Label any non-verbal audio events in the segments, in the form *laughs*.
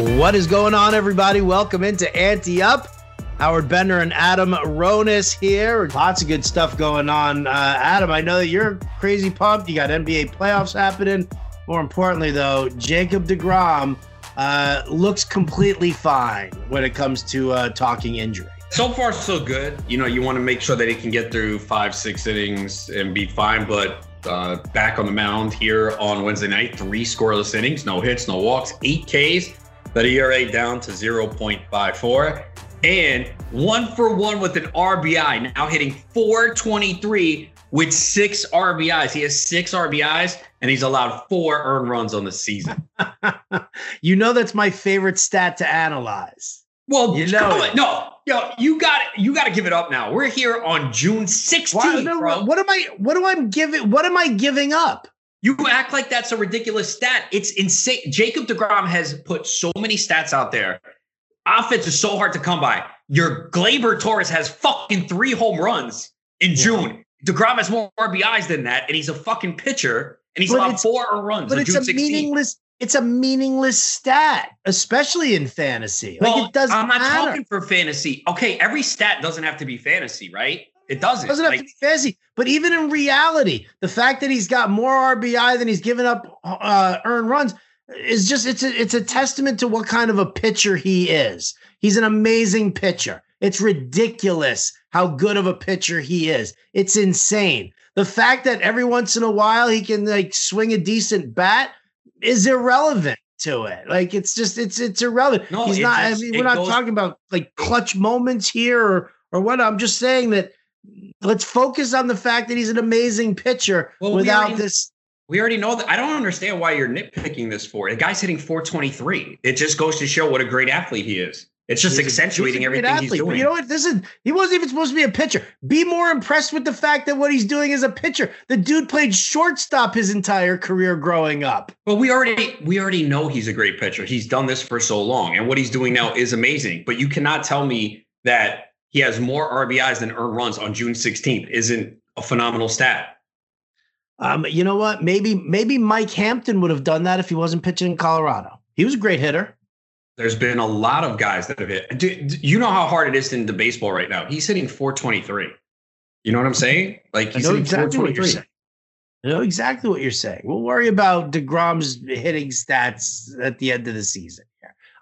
What is going on, everybody? Welcome into Ante Up. Howard Bender and Adam Ronis here. Lots of good stuff going on. Uh, Adam, I know that you're crazy pumped. You got NBA playoffs happening. More importantly, though, Jacob DeGrom uh, looks completely fine when it comes to uh, talking injury. So far, so good. You know, you want to make sure that he can get through five, six innings and be fine. But uh, back on the mound here on Wednesday night, three scoreless innings, no hits, no walks, eight Ks but ERA down to 0.54 and one for one with an RBI, now hitting 423 with six RBIs. He has six RBIs and he's allowed four earned runs on the season. *laughs* you know that's my favorite stat to analyze. Well, you know, no, yo, you got it. You got to give it up now. We're here on June 16th, no, bro. What am I? What do I giving? What am I giving up? You act like that's a ridiculous stat. It's insane. Jacob DeGrom has put so many stats out there. Offense is so hard to come by. Your Gleyber Torres has fucking three home runs in June. DeGrom has more RBIs than that, and he's a fucking pitcher, and he's allowed four runs. But it's June a 16. meaningless. It's a meaningless stat, especially in fantasy. Like well, it doesn't. I'm not matter. talking for fantasy. Okay, every stat doesn't have to be fantasy, right? It doesn't. It doesn't have like, to be fancy. But even in reality, the fact that he's got more RBI than he's given up uh, earned runs is just it's a it's a testament to what kind of a pitcher he is. He's an amazing pitcher. It's ridiculous how good of a pitcher he is. It's insane. The fact that every once in a while he can like swing a decent bat is irrelevant to it. Like it's just it's it's irrelevant. No, He's not. Just, I mean, we're not goes, talking about like clutch moments here or or what. I'm just saying that let's focus on the fact that he's an amazing pitcher well, without we already, this. We already know that. I don't understand why you're nitpicking this for. The guy's hitting 423. It just goes to show what a great athlete he is. It's just he's accentuating a, everything athlete, he's doing. you know what? This is he wasn't even supposed to be a pitcher. Be more impressed with the fact that what he's doing is a pitcher. The dude played shortstop his entire career growing up. Well, we already we already know he's a great pitcher. He's done this for so long, and what he's doing now is amazing. But you cannot tell me that he has more RBIs than earned runs on June 16th isn't a phenomenal stat. Um, you know what? Maybe maybe Mike Hampton would have done that if he wasn't pitching in Colorado. He was a great hitter. There's been a lot of guys that have hit. Do, do you know how hard it is in the baseball right now? He's hitting 423. You know what I'm saying? Like he's hitting exactly 423. I know exactly what you're saying. We'll worry about DeGrom's hitting stats at the end of the season.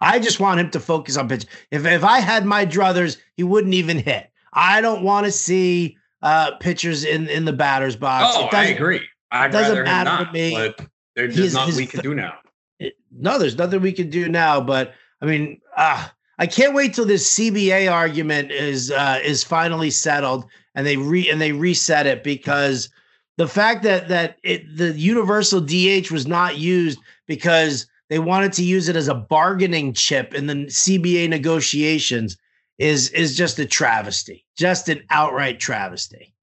I just want him to focus on pitch. If if I had my druthers, he wouldn't even hit. I don't want to see uh pitchers in in the batter's box. Oh, I agree. I'd doesn't matter not, to me. But there's his, nothing we can do now. It, no, there's nothing we can do now. But I mean, uh, I can't wait till this CBA argument is uh, is finally settled and they re and they reset it because the fact that that it, the universal DH was not used because they wanted to use it as a bargaining chip in the CBA negotiations is is just a travesty, just an outright travesty.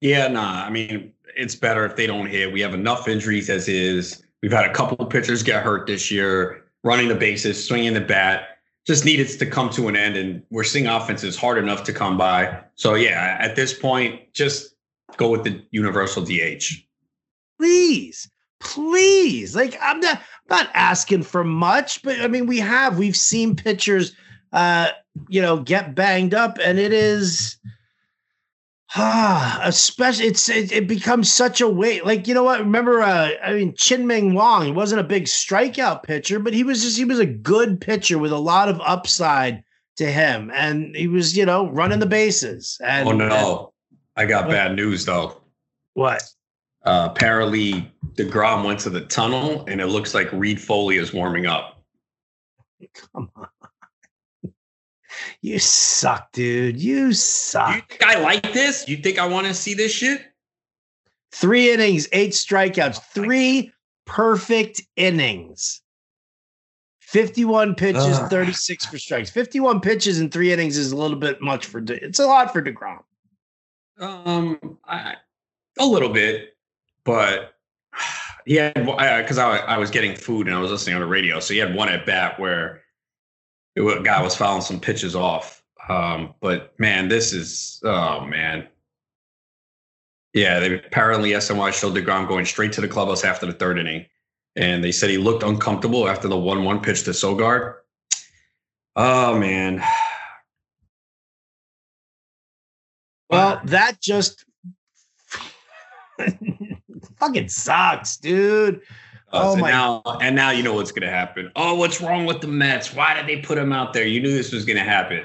Yeah, nah. I mean, it's better if they don't hit. We have enough injuries as is. We've had a couple of pitchers get hurt this year, running the bases, swinging the bat. Just needed to come to an end, and we're seeing offenses hard enough to come by. So yeah, at this point, just go with the universal DH. Please, please like i'm not I'm not asking for much but i mean we have we've seen pitchers uh you know get banged up and it is ah especially it's it, it becomes such a weight like you know what remember uh i mean Chien-Ming Wang. he wasn't a big strikeout pitcher but he was just he was a good pitcher with a lot of upside to him and he was you know running the bases and oh no. And, i got what, bad news though. What uh, apparently, DeGrom went to the tunnel, and it looks like Reid-Foley is warming up. Come on. You suck, dude. You suck. You think I like this? You think I want to see this shit? Three innings, eight strikeouts, three perfect innings. 51 pitches, Ugh. 36 for strikes. 51 pitches in three innings is a little bit much for De- it's a lot for DeGrom. Um, I, a little bit but yeah, because I, I was getting food and I was listening on the radio, so he had one at bat where a guy was fouling some pitches off. Um, but man, this is oh man. Yeah, they apparently SNY showed Degrom going straight to the clubhouse after the third inning, and they said he looked uncomfortable after the one-one pitch to Sogard. Oh man. Well, that just *laughs* fucking sucks, dude. Uh, oh my! Now and now you know what's going to happen. Oh, what's wrong with the Mets? Why did they put him out there? You knew this was going to happen.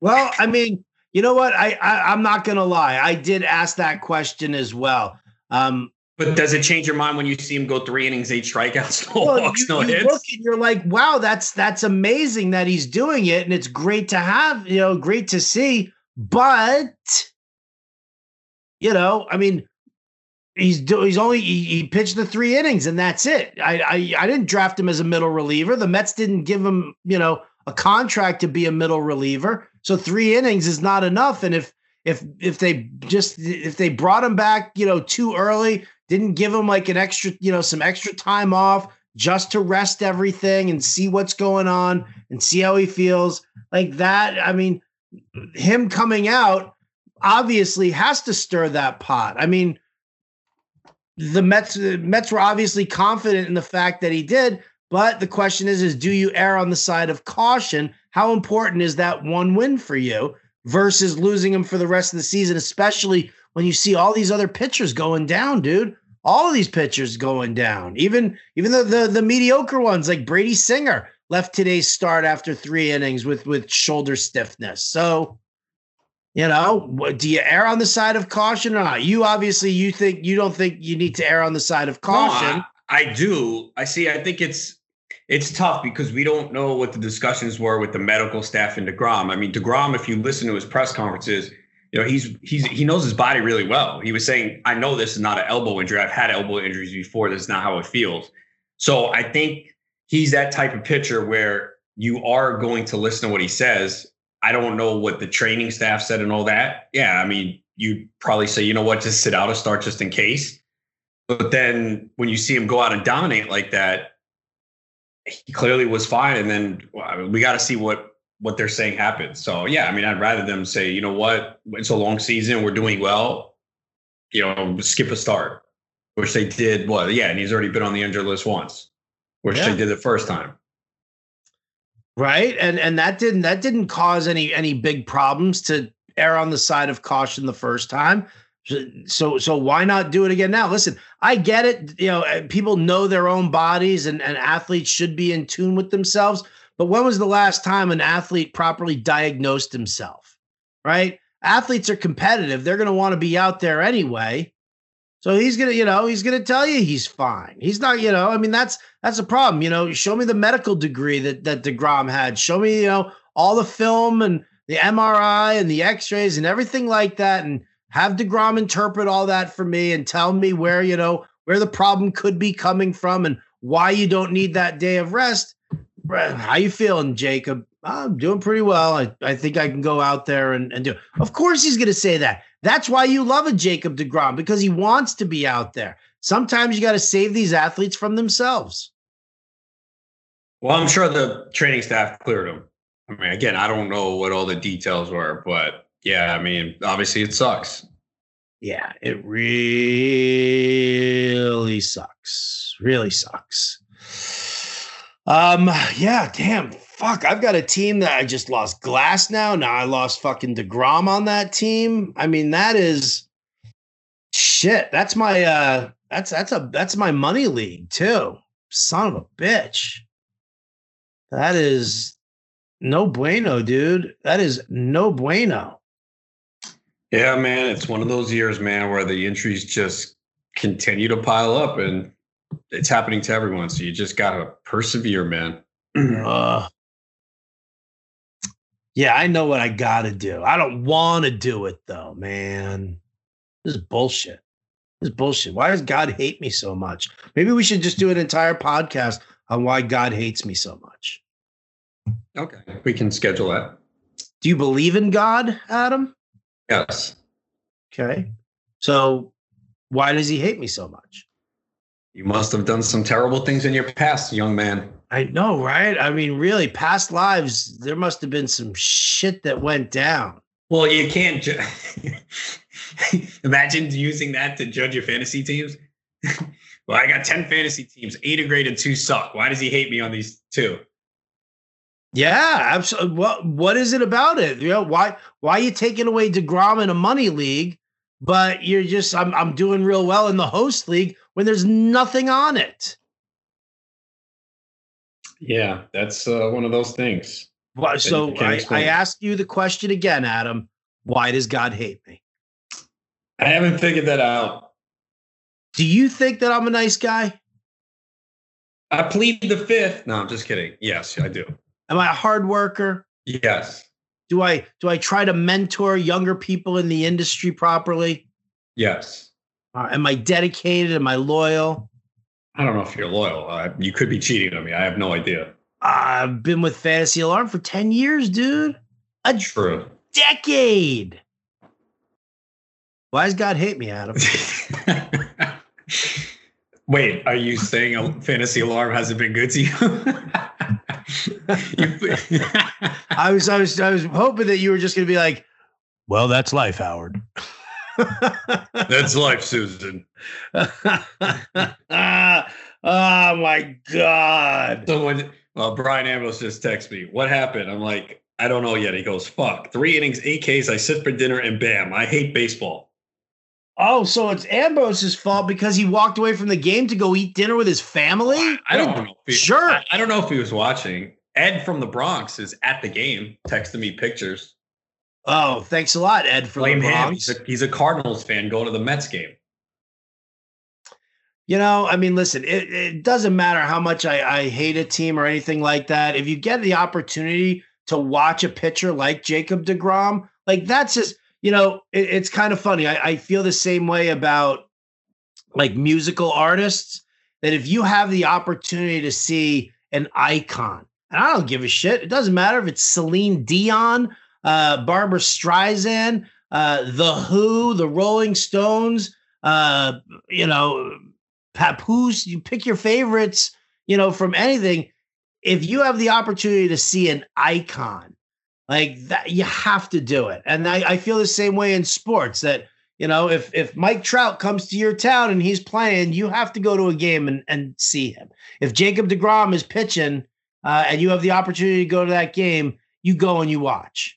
Well, I mean, you know what? I, I am not going to lie. I did ask that question as well. Um, but does it change your mind when you see him go three innings, eight strikeouts, no well, walks, you, no you hits? Look and you're like, wow, that's that's amazing that he's doing it, and it's great to have, you know, great to see. But you know, I mean, he's he's only he, he, pitched the three innings and that's it. I, I I didn't draft him as a middle reliever. The Mets didn't give him you know a contract to be a middle reliever, so three innings is not enough. And if if if they just if they brought him back you know too early, didn't give him like an extra you know some extra time off just to rest everything and see what's going on and see how he feels like that. I mean, him coming out obviously has to stir that pot. I mean the Mets the Mets were obviously confident in the fact that he did, but the question is is do you err on the side of caution? How important is that one win for you versus losing him for the rest of the season, especially when you see all these other pitchers going down, dude? All of these pitchers going down. Even even the the, the mediocre ones like Brady Singer left today's start after 3 innings with with shoulder stiffness. So you know, do you err on the side of caution or not? You obviously you think you don't think you need to err on the side of caution. No, I, I do. I see. I think it's it's tough because we don't know what the discussions were with the medical staff in Degrom. I mean, Degrom, if you listen to his press conferences, you know he's he's he knows his body really well. He was saying, "I know this is not an elbow injury. I've had elbow injuries before. This is not how it feels." So I think he's that type of pitcher where you are going to listen to what he says I don't know what the training staff said and all that. Yeah, I mean, you'd probably say, you know what, just sit out a start just in case. But then when you see him go out and dominate like that, he clearly was fine. And then well, we got to see what what they're saying happens. So yeah, I mean, I'd rather them say, you know what, it's a long season, we're doing well, you know, skip a start, which they did. Well, yeah, and he's already been on the injured list once, which yeah. they did the first time right? And and that didn't that didn't cause any any big problems to err on the side of caution the first time. So so why not do it again now? Listen i get it you know eh, people know their own bodies and, and athletes should be in tune with themselves but when was the last time an athlete properly diagnosed himself? Right? Athletes are competitive. They're going to want to be out there anyway so he's gonna, you know, he's gonna tell you he's fine. He's not, you know, I mean, that's that's a problem. You know, show me the medical degree that that DeGrom had. Show me, you know, all the film and the MRI and the X-rays and everything like that, and have DeGrom interpret all that for me and tell me where, you know, where the problem could be coming from and why you don't need that day of rest. How you feeling, Jacob? I'm doing pretty well. I, I think I can go out there and, and do. Of course, he's to say that. That's why you love a Jacob DeGrom because he wants to be out there. Sometimes you got to save these athletes from themselves. Well, I'm sure the training staff cleared him. I mean, again, I don't know what all the details were, but yeah, I mean, obviously it sucks. Yeah, it really sucks. Really sucks. Um, yeah, damn, fuck, I've got a team that I just lost Glasnow Now I lost fucking DeGrom on that team. I mean, that is shit. That's my uh that's that's a that's my money league too. Son of a bitch. That is no bueno, dude. That is no bueno. Yeah, man, it's one of those years, man, where the injuries just continue to pile up and it's happening to everyone. So you just gotta persevere, man. *clears throat* uh, yeah, I know what I got to do. I don't want to do it though, man. This is bullshit. This is bullshit. Why does God hate me so much? Maybe we should just do an entire podcast on why God hates me so much. Okay, we can schedule that. Do you believe in God, Adam? Yes. Okay. So why does he hate me so much? You must have done some terrible things in your past, young man. I know, right? I mean, really, past lives, there must have been some shit that went down. Well, you can't ju- *laughs* imagine using that to judge your fantasy teams. *laughs* Well, I got 10 fantasy teams, eight are great and two suck. Why does he hate me on these two? Yeah, absolutely. What what is it about it? You know, why why are you taking away DeGrom in a money league, but you're just I'm I'm doing real well in the host league when there's nothing on it. Yeah, that's uh, one of those things. Well, so I, I ask you the question again, Adam. Why does God hate me? I haven't figured that out. Do you think that I'm a nice guy? I plead the fifth. No, I'm just kidding. Yes, I do. Am I a hard worker? Yes. Do I do I try to mentor younger people in the industry properly? Yes. Uh, am I dedicated? Am I loyal? I don't know if you're loyal. Uh, you could be cheating on me. I have no idea. I've been with Fantasy Alarm for 10 years, dude. A True. decade. Why does God hate me, Adam? *laughs* Wait, are you saying a fantasy alarm hasn't been good to you? *laughs* *laughs* I was I was I was hoping that you were just gonna be like, well, that's life, Howard. That's life, Susan. *laughs* oh my god. So when well, Brian Ambrose just texted me, what happened? I'm like, I don't know yet. He goes, fuck. Three innings, eight Ks, I sit for dinner, and bam, I hate baseball. Oh, so it's Ambrose's fault because he walked away from the game to go eat dinner with his family? I don't know. He, sure. I, I, don't know if he was watching. Ed from the Bronx is at the game, texting me pictures. Oh, thanks a lot, Ed from Blame the Him. He's a, he's a Cardinals fan going to the Mets game. You know, I mean, listen, it, it doesn't matter how much I, I hate a team or anything like that. If you get the opportunity to watch a pitcher like Jacob DeGrom, like that's just you know, it, it's kind of funny. I, I feel the same way about like musical artists that if you have the opportunity to see an icon, and I don't give a shit, it doesn't matter if it's Celine Dion, uh, Barbra Streisand, uh, The Who, The Rolling Stones, uh, you know, Papoose, you pick your favorites, you know, from anything. If you have the opportunity to see an icon, like that, you have to do it. And I, I feel the same way in sports that, you know, if if Mike Trout comes to your town and he's playing, you have to go to a game and, and see him. If Jacob DeGrom is pitching uh, and you have the opportunity to go to that game, you go and you watch.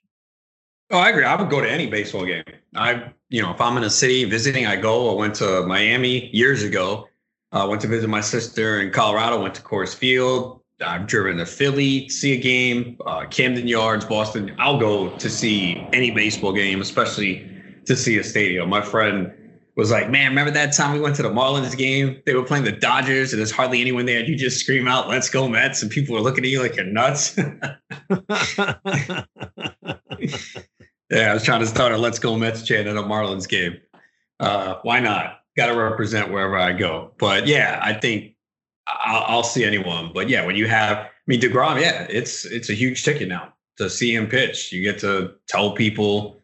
Oh, I agree. I would go to any baseball game. I, you know, if I'm in a city visiting, I go. I went to Miami years ago. I uh, went to visit my sister in Colorado. Went to Coors Field. I've driven to Philly, to see a game, uh, Camden Yards, Boston. I'll go to see any baseball game, especially to see a stadium. My friend was like, "Man, remember that time we went to the Marlins game? They were playing the Dodgers, and there's hardly anyone there. And you just scream out, "Let's go Mets!" and people were looking at you like you're nuts. *laughs* *laughs* *laughs* yeah, I was trying to start a "Let's go Mets" chant at a Marlins game. Uh, why not? Got to represent wherever I go. But yeah, I think I'll, I'll, see anyone. But yeah, when you have, I mean, Degrom, yeah, it's it's a huge ticket now to see him pitch. You get to tell people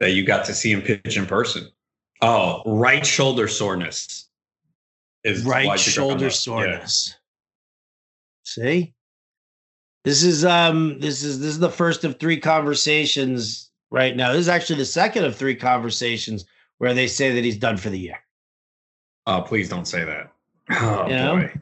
that you got to see him pitch in person. Oh, right shoulder soreness is right shoulder soreness. Yeah. See, this is um this is this is the first of three conversations right now. This is actually the second of three conversations where they say that he's done for the year. Oh, please don't say that. Oh you know? boy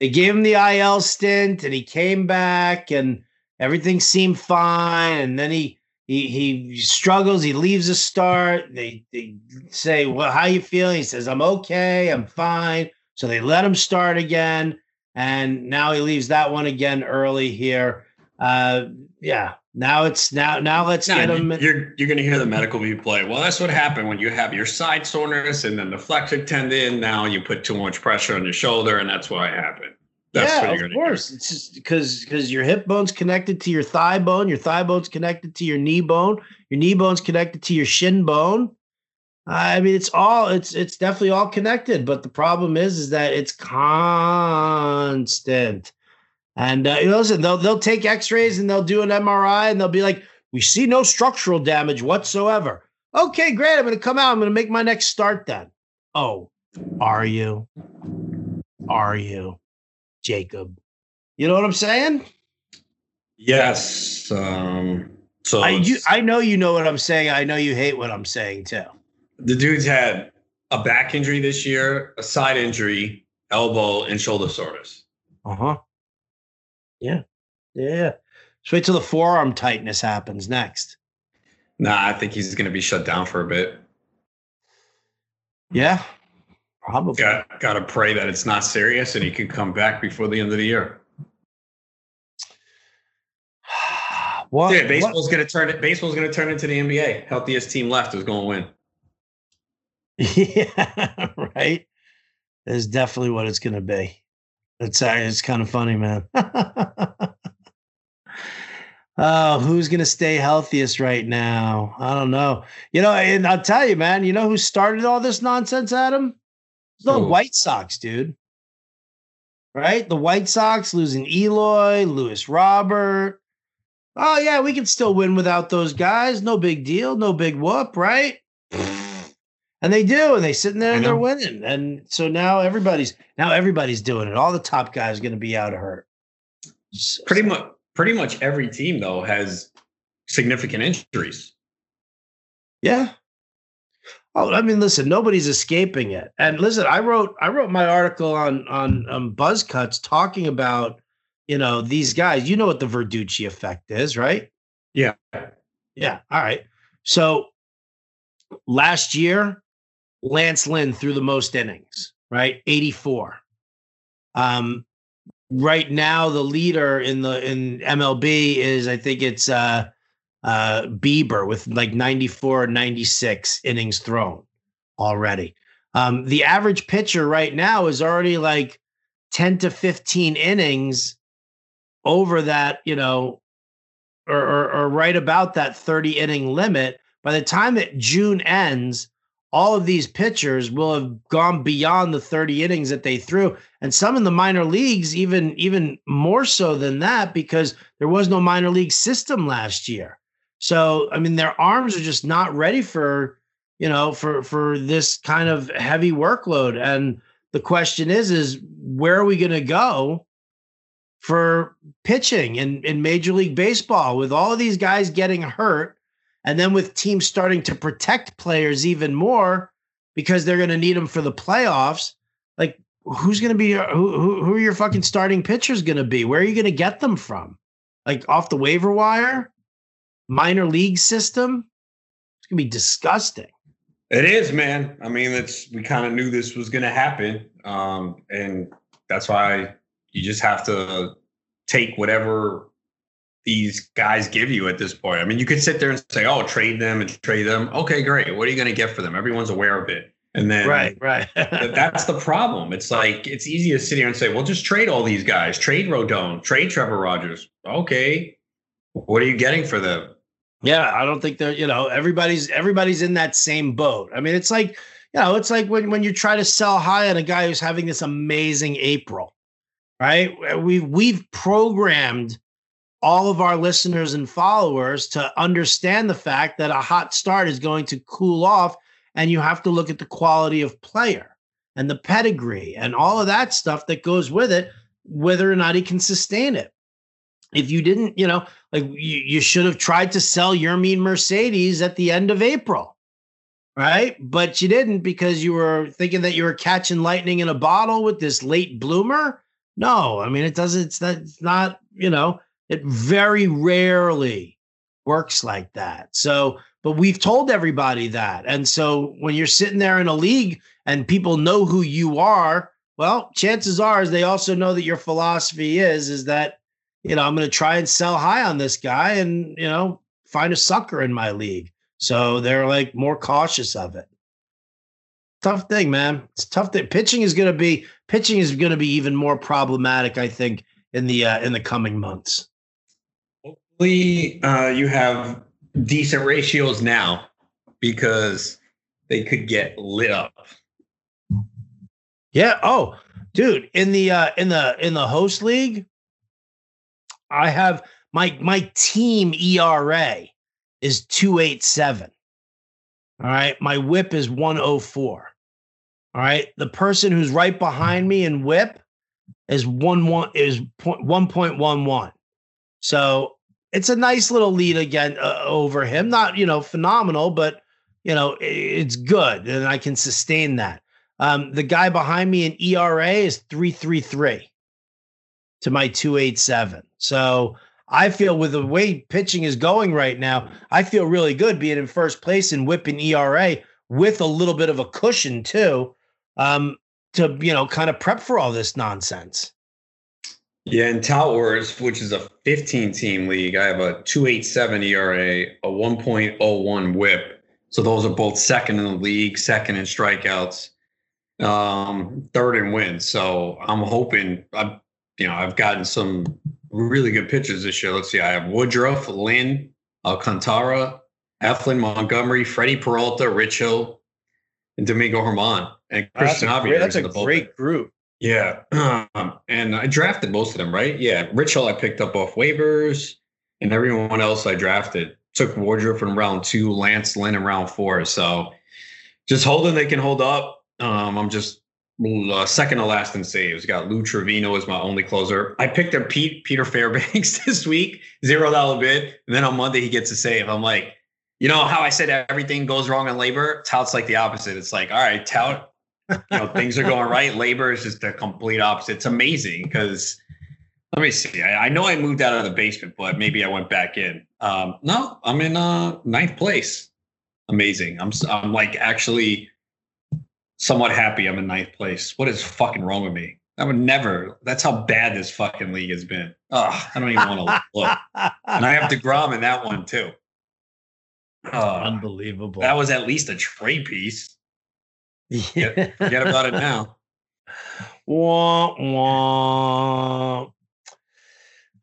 they gave him the IL stint and he came back and everything seemed fine. And then he he he struggles, he leaves a start. They they say, Well, how you feeling? He says, I'm okay, I'm fine. So they let him start again. And now he leaves that one again early here. Uh yeah. Now it's now now let's get them. You're you're gonna hear the medical view play. Well, that's what happened when you have your side soreness and then the flexor tendon. Now you put too much pressure on your shoulder, and that's why it happened. That's yeah, of course. Hear. It's just because because your hip bone's connected to your thigh bone, your thigh bone's connected to your knee bone, your knee bone's connected to your shin bone. I mean, it's all it's it's definitely all connected. But the problem is, is that it's constant. And uh, listen, they'll they'll take X-rays and they'll do an MRI and they'll be like, we see no structural damage whatsoever. Okay, great. I'm going to come out. I'm going to make my next start then. Oh, are you? Are you? Jacob. You know what I'm saying? Yes. Um, so I you, I know you know what I'm saying. I know you hate what I'm saying too. The dude's had a back injury this year, a side injury, elbow, and shoulder soreness. Uh huh. Yeah. Yeah. Just wait till the forearm tightness happens next. Nah, I think he's going to be shut down for a bit. Yeah, probably. Got got to pray that it's not serious and he can come back before the end of the year. *sighs* what? Yeah, baseball's going to turn it. Baseball's going to turn into the NBA. Healthiest team left is going to win. *laughs* Yeah, right. Is definitely what it's going to be. It's uh, it's kind of funny, man. *laughs* oh, who's going to stay healthiest right now? I don't know. You know, and I'll tell you, man. You know who started all this nonsense, Adam? It's the? White Sox, dude. Right? The White Sox losing Eloy, Luis Robert. Oh yeah, we can still win without those guys. No big deal. No big whoop, right? *sighs* And they do, and they sitting there and they're winning. And so now everybody's now everybody's doing it. All the top guys are going to be out of hurt. So- Pretty much, pretty much every team though has significant injuries. Yeah. Oh, I mean, listen, nobody's escaping it. And listen, I wrote I wrote my article on on um, Buzz Cuts talking about you know these guys. You know what the Verducci effect is, right? Yeah, Yeah. All right. So last year, Lance Lynn threw the most innings, right? 84. Um, right now, the leader in the in MLB is I think it's uh uh Bieber with like 94 96 innings thrown already. Um, the average pitcher right now is already like 10 to 15 innings over that, you know, or, or, or right about that 30 inning limit. By the time that June ends, all of these pitchers will have gone beyond the 30 innings that they threw. And some in the minor leagues, even, even more so than that, because there was no minor league system last year. So, I mean, their arms are just not ready for, you know, for for this kind of heavy workload. And the question is, is where are we going to go for pitching in, in Major League Baseball with all of these guys getting hurt, and then with teams starting to protect players even more because they're going to need them for the playoffs? Like, who's going to be who, who who are your fucking starting pitchers going to be? Where are you going to get them from? Like off the waiver wire, minor league system? It's going to be disgusting. it is, man. I mean, it's we kind of knew this was going to happen, um, and that's why you just have to take whatever these guys give you at this point. I mean, you could sit there and say, "Oh, trade them and trade them." Okay, great. What are you going to get for them? Everyone's aware of it, and then Right, right. *laughs* That's the problem. It's like it's easy to sit here and say, "Well, just trade all these guys. Trade Rodon. Trade Trevor Rogers." Okay, what are you getting for them? Yeah, I don't think they're, you know, everybody's everybody's in that same boat. I mean, it's like, you know, it's like when when you try to sell high on a guy who's having this amazing April, right? We've we've programmed all of our listeners and followers to understand the fact that a hot start is going to cool off, and you have to look at the quality of player and the pedigree and all of that stuff that goes with it, whether or not he can sustain it. If you didn't, you know, like you, you should have tried to sell Yermin Mercedes at the end of April, right? But you didn't because you were thinking that you were catching lightning in a bottle with this late bloomer. No, I mean it doesn't. It's not. It's not. You know, it very rarely works like that. So, but we've told everybody that, and so when you're sitting there in a league and people know who you are, well, chances are is they also know that your philosophy is is that you know, I'm going to try and sell high on this guy and, you know, find a sucker in my league. So they're like more cautious of it. Tough thing, man. It's tough thing. Pitching is going to be pitching is going to be even more problematic, I think, in the uh, in the coming months. Hopefully, uh, you have decent ratios now because they could get lit up. Yeah. Oh, dude, in the uh, in the in the host league, I have my my team ERA is 287. All right. My whip is 104. All right. The person who's right behind me in whip is one one is point one point one one. So it's a nice little lead again uh, over him. Not you know phenomenal, but you know it's good, and I can sustain that. Um, the guy behind me in ERA is 333 to my 287. So I feel with the way pitching is going right now, I feel really good being in first place and whipping ERA with a little bit of a cushion too, um, to you know kind of prep for all this nonsense. Yeah, in Tout Wars, which is a 15 team league, I have a 287 ERA, a 1.01 whip. So those are both second in the league, second in strikeouts, um, third in wins. So I'm hoping I've you know I've gotten some really good pitchers this year. Let's see, I have Woodruff, Lynn, Alcantara, Eflin, Montgomery, Freddie Peralta, Rich Hill, and Domingo Germán. And Christian that's a great, that's a great group. Yeah. Um, *clears throat* and I drafted most of them, right? Yeah. Rich Hill I picked up off waivers, and everyone else I drafted took Woodruff in round two, Lance Lynn in round four. So just holding they can hold up. Um, I'm just uh, second to last in saves. Got Lou Trivino as my only closer. I picked up Pete Peter Fairbanks *laughs* this week, zero dollar bid, and then on Monday he gets a save. I'm like, you know how I said everything goes wrong in LABR? Tout's like the opposite. It's like, all right, tout, you know, things are going right. LABR is just the complete opposite. It's amazing because let me see. I, I, know I moved out of the basement, but maybe I went back in. Um, no, I'm in uh, ninth place. Amazing. I'm I'm like actually somewhat happy I'm in ninth place. What is fucking wrong with me? I would never. That's how bad this fucking league has been. Ugh, I don't even want to look. And I have Degrom in that one too. Uh, Unbelievable. That was at least a trade piece. Yeah. Forget about it now. *laughs* Wah, wah.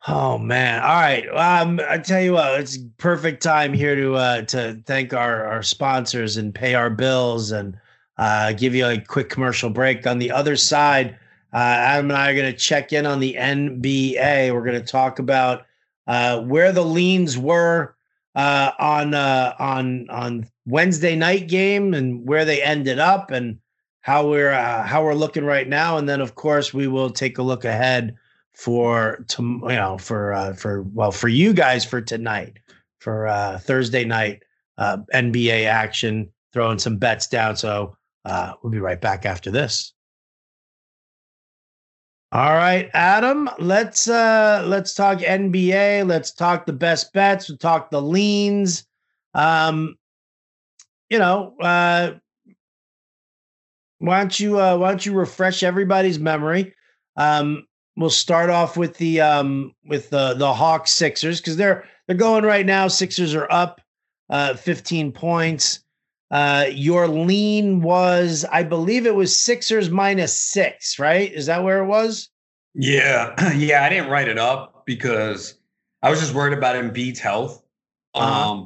Oh man! All right. Um, I tell you what, it's perfect time here to uh, to thank our our sponsors and pay our bills and uh, give you a quick commercial break. On the other side, uh, Adam and I are going to check in on the NBA. We're going to talk about uh, where the leans were uh, on uh, on on Wednesday night game and where they ended up and how we're uh, how we're looking right now. And then, of course, we will take a look ahead for to you know for uh, for well for you guys for tonight for uh, Thursday night uh, NBA action, throwing some bets down. So uh, we'll be right back after this. All right, Adam, let's uh let's talk NBA, let's talk the best bets, we'll talk the leans. Um you know, uh why don't you uh why don't you refresh everybody's memory? Um we'll start off with the um with the the Hawks Sixers cuz they're they're going right now. Sixers are up uh 15 points. Uh, your lean was, I believe it was Sixers minus six, right? Is that where it was? Yeah. *clears throat* Yeah. I didn't write it up because I was just worried about Embiid's health. Uh-huh.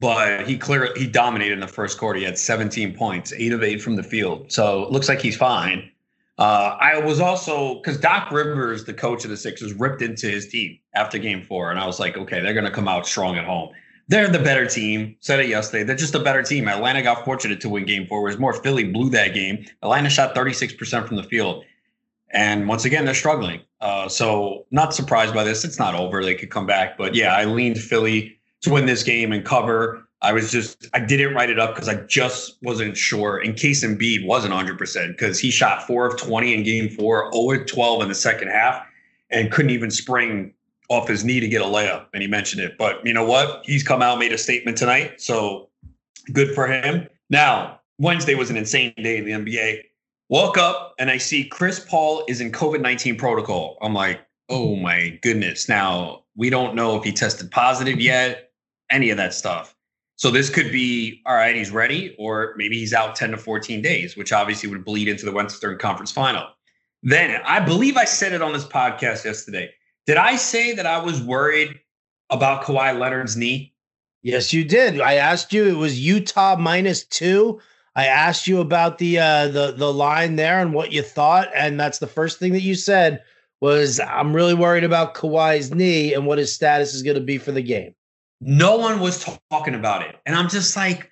But he clearly he dominated in the first quarter. He had 17 points, eight of eight from the field. So it looks like he's fine. Uh, I was also because Doc Rivers, the coach of the Sixers, ripped into his team after game four. And I was like, okay, they're going to come out strong at home they're the better team. Said it yesterday. They're just a better team. Atlanta got fortunate to win game four, whereas more Philly blew that game. Atlanta shot 36% from the field. And once again, they're struggling. Uh, so not surprised by this. It's not over. They could come back. But yeah, I leaned Philly to win this game and cover. I was just, I didn't write it up because I just wasn't sure in case Embiid wasn't 100% because he shot four of 20 in game four, 0 12 in the second half, and couldn't even spring off his knee to get a layup, and he mentioned it. But you know what? He's come out made a statement tonight, so good for him. Now, Wednesday was an insane day in the NBA. Woke up and I see Chris Paul is in COVID 19 protocol. I'm like, oh my goodness. Now, we don't know if he tested positive yet, any of that stuff. So this could be all right, he's ready, or maybe he's out 10 to 14 days, which obviously would bleed into the Western Conference final. Then I believe I said it on this podcast yesterday. Did I say that I was worried about Kawhi Leonard's knee? Yes, you did. I asked you. It was Utah minus two. I asked you about the uh, the the line there and what you thought, and that's the first thing that you said was I'm really worried about Kawhi's knee and what his status is going to be for the game. No one was talking about it, and I'm just like,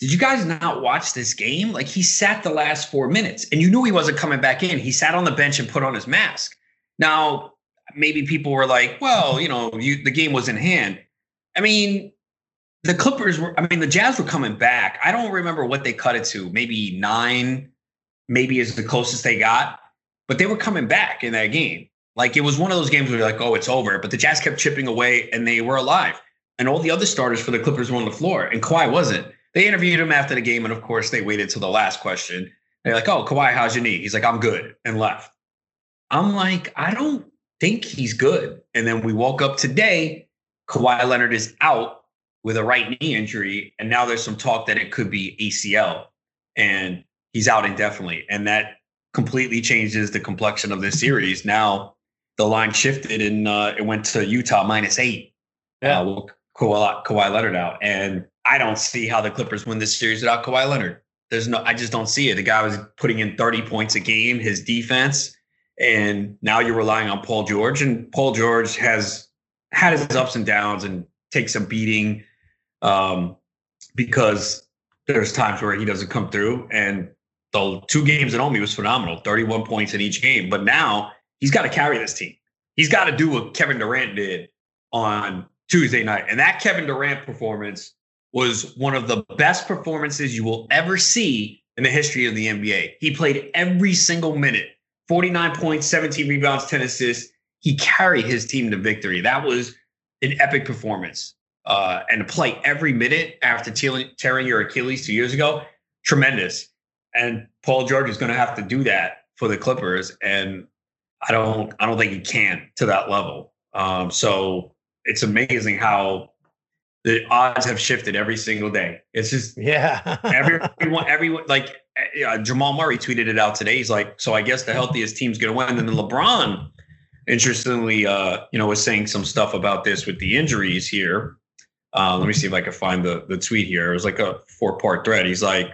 did you guys not watch this game? Like he sat the last four minutes, and you knew he wasn't coming back in. He sat on the bench and put on his mask. Now maybe people were like, well, you know, you, the game was in hand. I mean, the Clippers were, I mean, the Jazz were coming back. I don't remember what they cut it to, maybe nine maybe is the closest they got, but they were coming back in that game. Like it was one of those games where you're like, oh, it's over. But the Jazz kept chipping away and they were alive. And all the other starters for the Clippers were on the floor, and Kawhi wasn't. They interviewed him after the game, and of course, they waited till the last question. They're like, oh, Kawhi, how's your knee? He's like, I'm good, and left. I'm like, I don't think he's good. And then we woke up today, Kawhi Leonard is out with a right knee injury. And now there's some talk that it could be ACL. And he's out indefinitely. And that completely changes the complexion of this series. Now the line shifted and uh, it went to Utah minus eight. Yeah. Uh, Kawhi, Leonard out. And I don't see how the Clippers win this series without Kawhi Leonard. There's no, I just don't see it. The guy was putting in 30 points a game, his defense and now you're relying on Paul George, and Paul George has had his ups and downs and takes a beating um, because there's times where he doesn't come through. And the two games at home, he was phenomenal 31 points in each game. But now he's got to carry this team. He's got to do what Kevin Durant did on Tuesday night. And that Kevin Durant performance was one of the best performances you will ever see in the history of the NBA. He played every single minute 49 points, 17 rebounds, 10 assists. He carried his team to victory. That was an epic performance. Uh, and to play every minute after tearing, tearing your Achilles two years ago, tremendous. And Paul George is going to have to do that for the Clippers, and I don't, I don't think he can to that level. Um, so it's amazing how the odds have shifted every single day. It's just yeah, *laughs* everyone, everyone like uh, Jamal Murray tweeted it out today. He's like, so I guess the healthiest team's going to win. And then LeBron, interestingly, uh, you know, was saying some stuff about this with the injuries here. Uh, let me see if I can find the the tweet here. It was like a four part thread. He's like,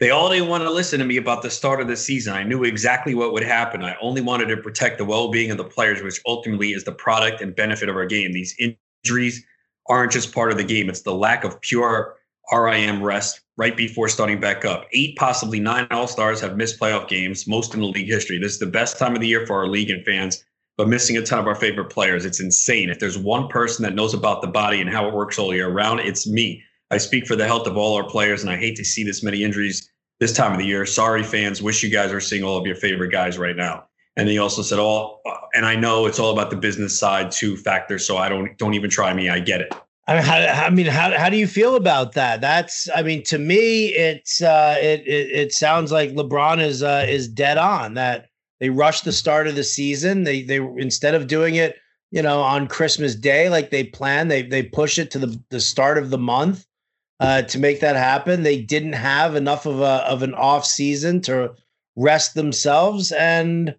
they all didn't want to listen to me about the start of the season. I knew exactly what would happen. I only wanted to protect the well being of the players, which ultimately is the product and benefit of our game. These injuries aren't just part of the game; it's the lack of pure RIM rest right before starting back up. Eight, possibly nine All Stars have missed playoff games, most in the league history. This is the best time of the year for our league and fans, but missing a ton of our favorite players. It's insane. If there's one person that knows about the body and how it works all year round, it's me. I speak for the health of all our players, and I hate to see this many injuries this time of the year. Sorry, fans. Wish you guys were seeing all of your favorite guys right now. And he also said, "All, and I know it's all about the business side too factor. So I don't don't even try me. I get it." I mean, how, I mean, how, how do you feel about that? That's, I mean, to me, it's, uh, it, it, it sounds like LeBron is, uh, is dead on that they rushed the start of the season. They, they, instead of doing it, you know, on Christmas Day, like they planned, they, they push it to the, the start of the month, uh, to make that happen. They didn't have enough of a, of an off season to rest themselves. And,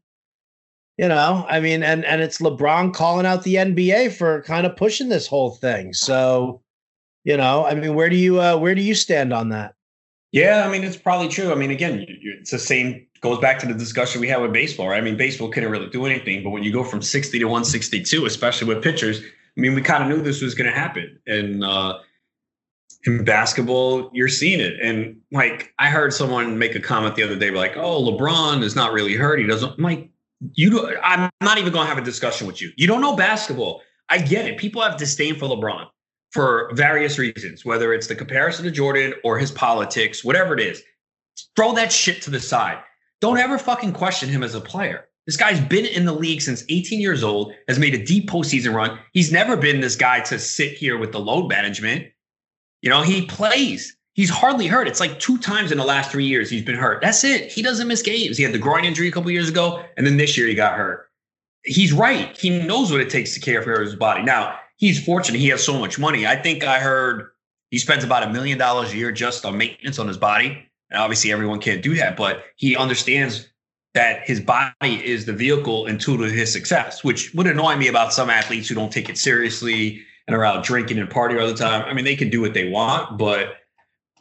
you know, I mean, and and it's LeBron calling out the NBA for kind of pushing this whole thing. So, you know, I mean, where do you uh, where do you stand on that? Yeah, I mean, it's probably true. I mean, again, it's the same. Goes back to the discussion we had with baseball. Right? I mean, baseball couldn't really do anything, but when you go from sixty to one sixty two, especially with pitchers, I mean, we kind of knew this was going to happen. And uh, in basketball, you're seeing it. And like, I heard someone make a comment the other day, like, "Oh, LeBron is not really hurt. He doesn't." Like, you I'm not even going to have a discussion with you. You don't know basketball. I get it. People have disdain for LeBron for various reasons, whether it's the comparison to Jordan or his politics, whatever it is. Throw that shit to the side. Don't ever fucking question him as a player. This guy's been in the league since 18 years old, has made a deep postseason run. He's never been this guy to sit here with the load management. You know, he plays. He's hardly hurt. It's like two times in the last three years he's been hurt. That's it. He doesn't miss games. He had the groin injury a couple years ago, and then this year he got hurt. He's right. He knows what it takes to care for his body. Now, he's fortunate. He has so much money. I think I heard he spends about a million dollars a year just on maintenance on his body. And obviously, everyone can't do that, but he understands that his body is the vehicle and tool to his success, which would annoy me about some athletes who don't take it seriously and are out drinking and partying all the time. I mean, they can do what they want, but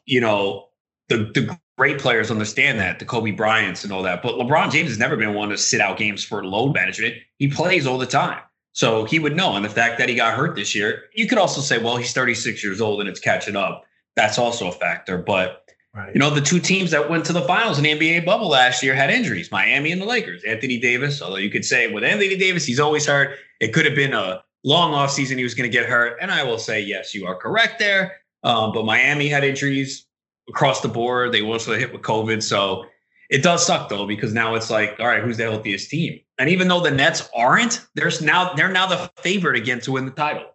you know, the the great players understand that, the Kobe Bryants and all that. But LeBron James has never been one to sit out games for load management. He plays all the time. So he would know. And the fact that he got hurt this year, you could also say, well, he's 36 years old and it's catching up. That's also a factor. But right. you know, the two teams that went to the finals in the NBA bubble last year had injuries, Miami and the Lakers. Anthony Davis, although you could say with Anthony Davis, he's always hurt. It could have been a long off season he was going to get hurt. And I will say, yes, you are correct there. Um, but Miami had injuries across the board. They also hit with COVID. So It does suck though because now it's like, all right, who's the healthiest team? And even though the Nets aren't, there's now they're now the favorite again to win the title.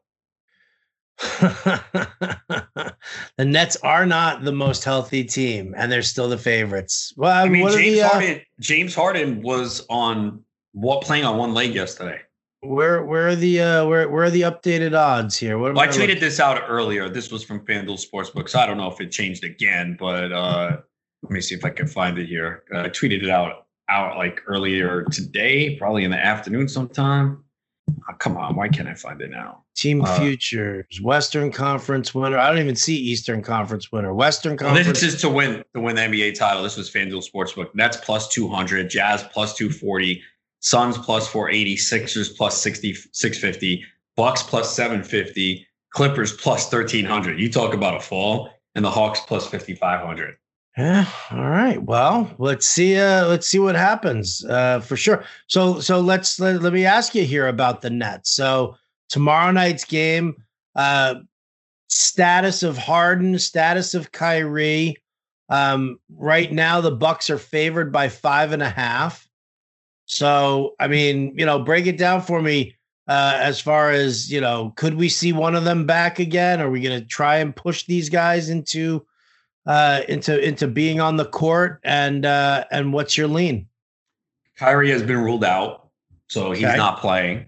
*laughs* the Nets are not the most healthy team, and they're still the favorites. Well, I mean, James the, uh, Harden. James Harden was on what playing on one leg yesterday. Where where are the uh, where where are the updated odds here? What well, I tweeted looking? this out earlier. This was from FanDuel Sportsbook, so I don't know if it changed again, but uh, let me see if I can find it here. Uh, I tweeted it out out like earlier today, probably in the afternoon sometime. Oh, come on, why can't I find it now? Team uh, Futures, Western Conference winner. I don't even see Eastern Conference winner. Western Conference. Well, this is to win to win the NBA title. This was FanDuel Sportsbook. Nets plus two hundred, Jazz plus two forty, Suns plus 480, Sixers plus 60, 650, Bucks plus 750, Clippers plus 1300. You talk about a fall, and the Hawks plus 5500. Yeah. All right. Well, let's see. Uh, let's see what happens. Uh, for sure. So, so let's let, let me ask you here about the Nets. So tomorrow night's game, uh, status of Harden, status of Kyrie. Um, right now, the Bucks are favored by five and a half. So, I mean, you know, break it down for me uh, as far as, you know, could we see one of them back again? Are we going to try and push these guys into uh, into into being on the court and uh, and what's your lean? Kyrie has been ruled out, so he's okay. not playing.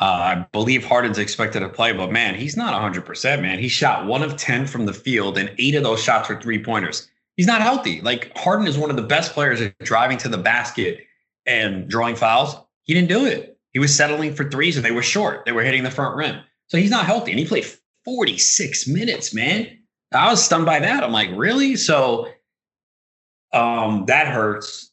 Uh, I believe Harden's expected to play, but man, he's not 100%, man. He shot one of 10 from the field, and eight of those shots were three pointers. He's not healthy. Like Harden is one of the best players at driving to the basket and drawing fouls. He didn't do it. He was settling for threes and they were short. They were hitting the front rim. So he's not healthy. And he played 46 minutes, man. I was stunned by that. I'm like, really? So um, that hurts.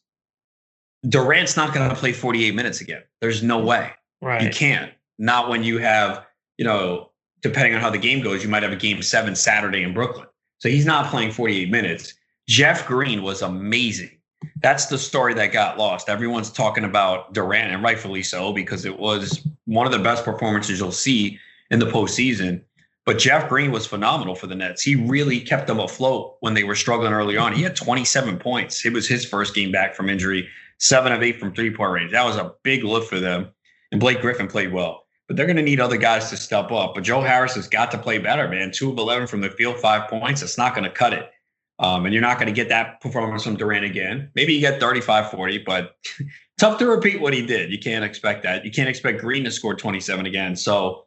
Durant's not going to play 48 minutes again. There's no way. Right. You can't. Not when you have, you know, depending on how the game goes, you might have a game seven Saturday in Brooklyn. So he's not playing 48 minutes. Jeff Green was amazing that's the story that got lost. Everyone's talking about Durant, and rightfully so, because it was one of the best performances you'll see in the postseason. But Jeff Green was phenomenal for the Nets. He really kept them afloat when they were struggling early on. He had 27 points. It was his first game back from injury, seven of eight from three point range. That was a big lift for them. And Blake Griffin played well. But they're going to need other guys to step up. But Joe Harris has got to play better, man. Two of 11 from the field, five points. It's not going to cut it. Um, and you're not going to get that performance from Durant again. Maybe you get 35 40, but *laughs* tough to repeat what he did. You can't expect that. You can't expect Green to score 27 again. So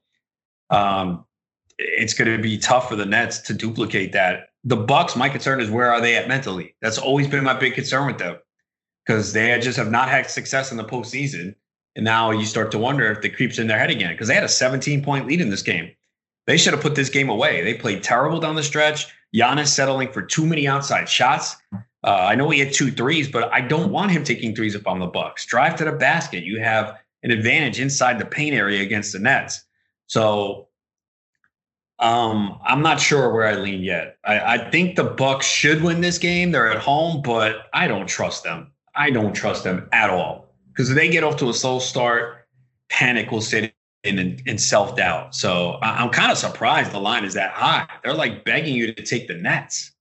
um, it's going to be tough for the Nets to duplicate that. The Bucks, my concern is where are they at mentally? That's always been my big concern with them because they just have not had success in the postseason. And now you start to wonder if it creeps in their head again because they had a 17 point lead in this game. They should have put this game away. They played terrible down the stretch. Giannis settling for too many outside shots. Uh, I know he had two threes, but I don't want him taking threes if I'm the Bucks. Drive to the basket. You have an advantage inside the paint area against the Nets. So um, I'm not sure where I lean yet. I, I think the Bucks should win this game. They're at home, but I don't trust them. I don't trust them at all because if they get off to a slow start, panic will sit in, in self doubt. So I'm kind of surprised the line is that high. They're like begging you to take the Nets.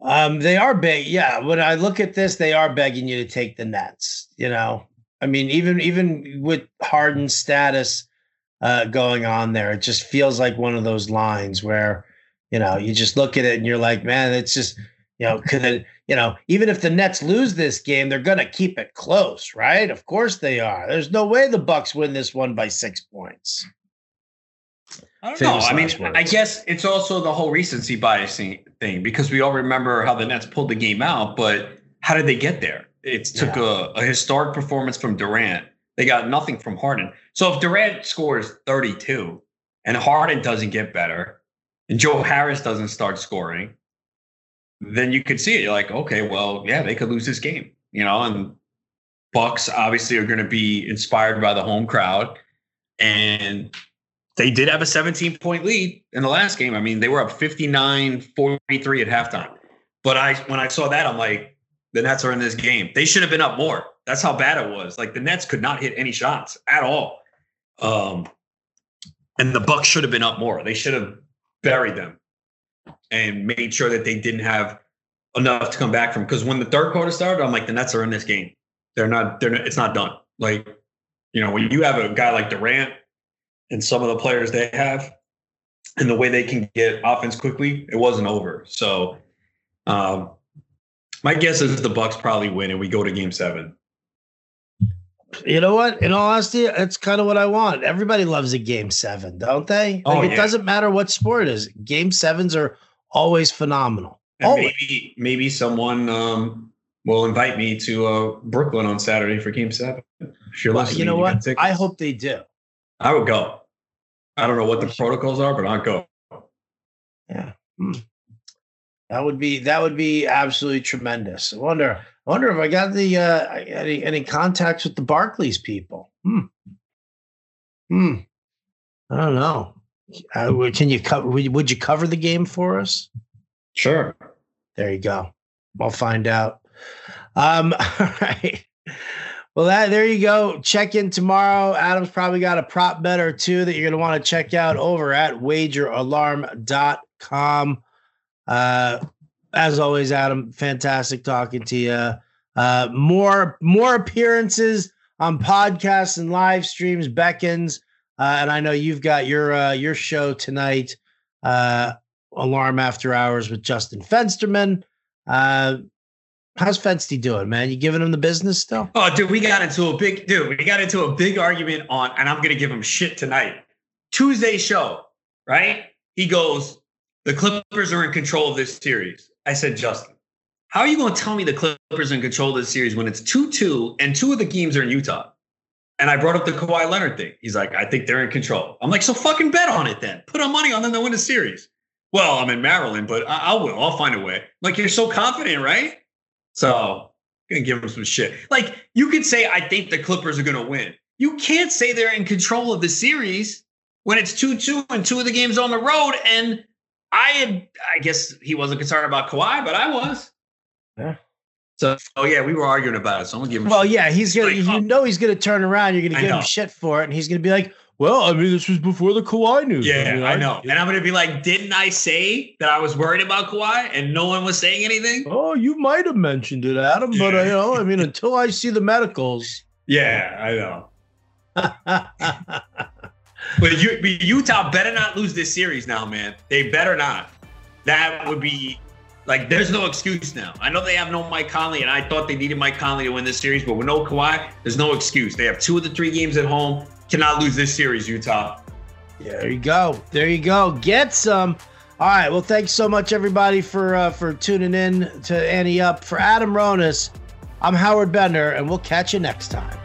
Um, they are big. Yeah. When I look at this, they are begging you to take the Nets. You know, I mean, even even with Harden's status uh, going on there, it just feels like one of those lines where, you know, you just look at it and you're like, man, it's just, you know, could it, you know, even if the Nets lose this game, they're going to keep it close, right? Of course they are. There's no way the Bucks win this one by six points. I don't Famous know. I mean, words. I guess it's also the whole recency bias thing because we all remember how the Nets pulled the game out, but how did they get there? It took yeah. a, a historic performance from Durant. They got nothing from Harden. So if Durant scores 32 and Harden doesn't get better and Joe Harris doesn't start scoring, then you could see it. You're like, okay, well, yeah, they could lose this game, you know, and Bucks obviously are going to be inspired by the home crowd. And they did have a 17 point lead in the last game. I mean, they were up 59 43 at halftime. But I, when I saw that, I'm like, the Nets are in this game. They should have been up more. That's how bad it was. Like the Nets could not hit any shots at all. Um, and the Bucks should have been up more. They should have buried them and made sure that they didn't have enough to come back from. Because when the third quarter started, I'm like, the Nets are in this game. They're not. They're. Not, it's not done. Like, you know, when you have a guy like Durant and some of the players they have, and the way they can get offense quickly, it wasn't over. So, um, my guess is the Bucks probably win and we go to Game Seven. You know what? In all honesty, it's kind of what I want. Everybody loves a game seven, don't they? Oh, Like it doesn't matter what sport it is. Game sevens are always phenomenal. And Always. maybe maybe someone um, will invite me to uh, Brooklyn on Saturday for Game Seven. If you're Well, listening, you know what? I hope they do. I would go. I don't know what the protocols are, but I'll go. Yeah. Hmm. That would be that would be absolutely tremendous. I wonder wonder if I got the uh any any contacts with the Barclays people. Hmm. Hmm. I don't know. Uh, would- can you cover would you, would you cover the game for us? Sure. There you go. I'll find out. Um, *laughs* all right. Well, that there you go. Check in tomorrow. Adam's probably got a prop bet or two that you're going to want to check out over at wageralarm.com. Uh, as always, Adam, fantastic talking to you. Uh, more more appearances on podcasts and live streams beckons. Uh, and I know you've got your uh, your show tonight. Uh, Alarm After Hours with Justin Fensterman. Uh, how's Fensty doing, man? You giving him the business still? Oh, dude, we got into a big dude. We got into a big argument on, and I'm gonna give him shit tonight. Tuesday show, right? He goes, "The Clippers are in control of this series." I said, Justin, how are you gonna tell me the Clippers are in control of this series when it's two-two and two of the games are in Utah? And I brought up the Kawhi Leonard thing. He's like, I think they're in control. I'm like, so fucking bet on it then. Put on money on them to win the series. Well, I'm in Maryland, but I- I'll will. I'll find a way. Like you're so confident, right? So gonna give him some shit. Like you could say, I think the Clippers are gonna win. You can't say they're in control of the series when it's two-two and two of the games on the road. And I had, I guess he wasn't concerned about Kawhi, but I was. Yeah. So, oh yeah, we were arguing about it. So I'm gonna give him. Well, shit. yeah, he's gonna. Like, you oh. know, he's gonna turn around. You're gonna give him shit for it, and he's gonna be like, "Well, I mean, this was before the Kawhi news." Yeah, mean, I know. And I'm gonna be like, didn't I say that I was worried about Kawhi and no one was saying anything? Oh, you might have mentioned it, Adam, but. I know. I mean, until I see the medicals. *laughs* Yeah, I know. *laughs* yeah, But you, but Utah better not lose this series now, man. They better not. That would be like there's no excuse now. I know they have no Mike Conley, and I thought they needed Mike Conley to win this series, but with no Kawhi, there's no excuse. They have two of the three games at home. Cannot lose this series, Utah. Yeah. there you go. There you go. Get some. All right. Well, thanks so much, everybody, for uh, for tuning in to Ante Up. For Adam Ronis, I'm Howard Bender, and we'll catch you next time.